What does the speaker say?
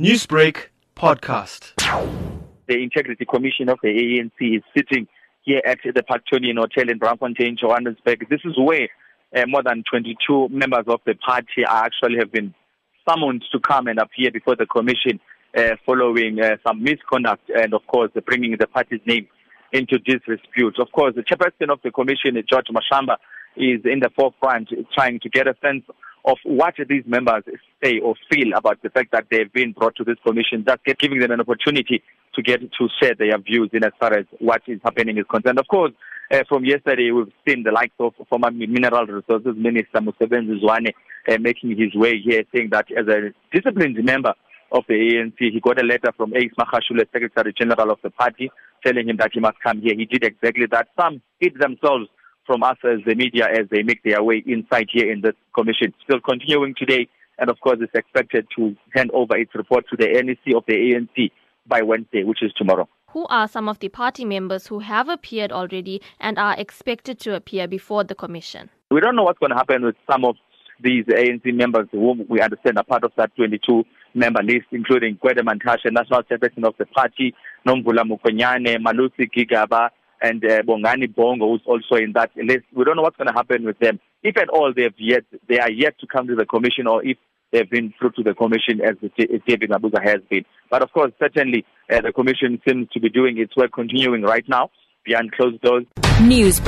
Newsbreak podcast. The Integrity Commission of the ANC is sitting here at the Parktonian Hotel in Braamfontein, Johannesburg. This is where uh, more than 22 members of the party are actually have been summoned to come and appear before the commission uh, following uh, some misconduct and, of course, bringing the party's name into disrepute. Of course, the chairperson of the commission, is George Mashamba, is in the forefront trying to get a sense of what these members say or feel about the fact that they've been brought to this commission, just giving them an opportunity to get to share their views in as far as what is happening is concerned. Of course, uh, from yesterday, we've seen the likes of former Mineral Resources Minister Mosebenzi Zwane uh, making his way here, saying that as a disciplined member of the ANC, he got a letter from Ace Magashule, Secretary General of the party, telling him that he must come here. He did exactly that. Some hid themselves from us as the media as they make their way inside here in this commission. Still continuing today, and of course, it's expected to hand over its report to the NEC of the ANC by Wednesday, which is tomorrow. Who are some of the party members who have appeared already and are expected to appear before the commission? We don't know what's going to happen with some of these ANC members whom we understand are part of that 22 member list, including Gwede Mantashe, National Chairperson of the party, Nomvula Mokonyane, Malusi Gigaba, and uh, Bongani Bongo, who's also in that list. We don't know what's going to happen with them. If at all they've yet, they are yet to come to the commission, or if they've been through to the commission as David Mabuza has been. But of course, certainly uh, the commission seems to be doing its work, continuing right now behind closed doors. News.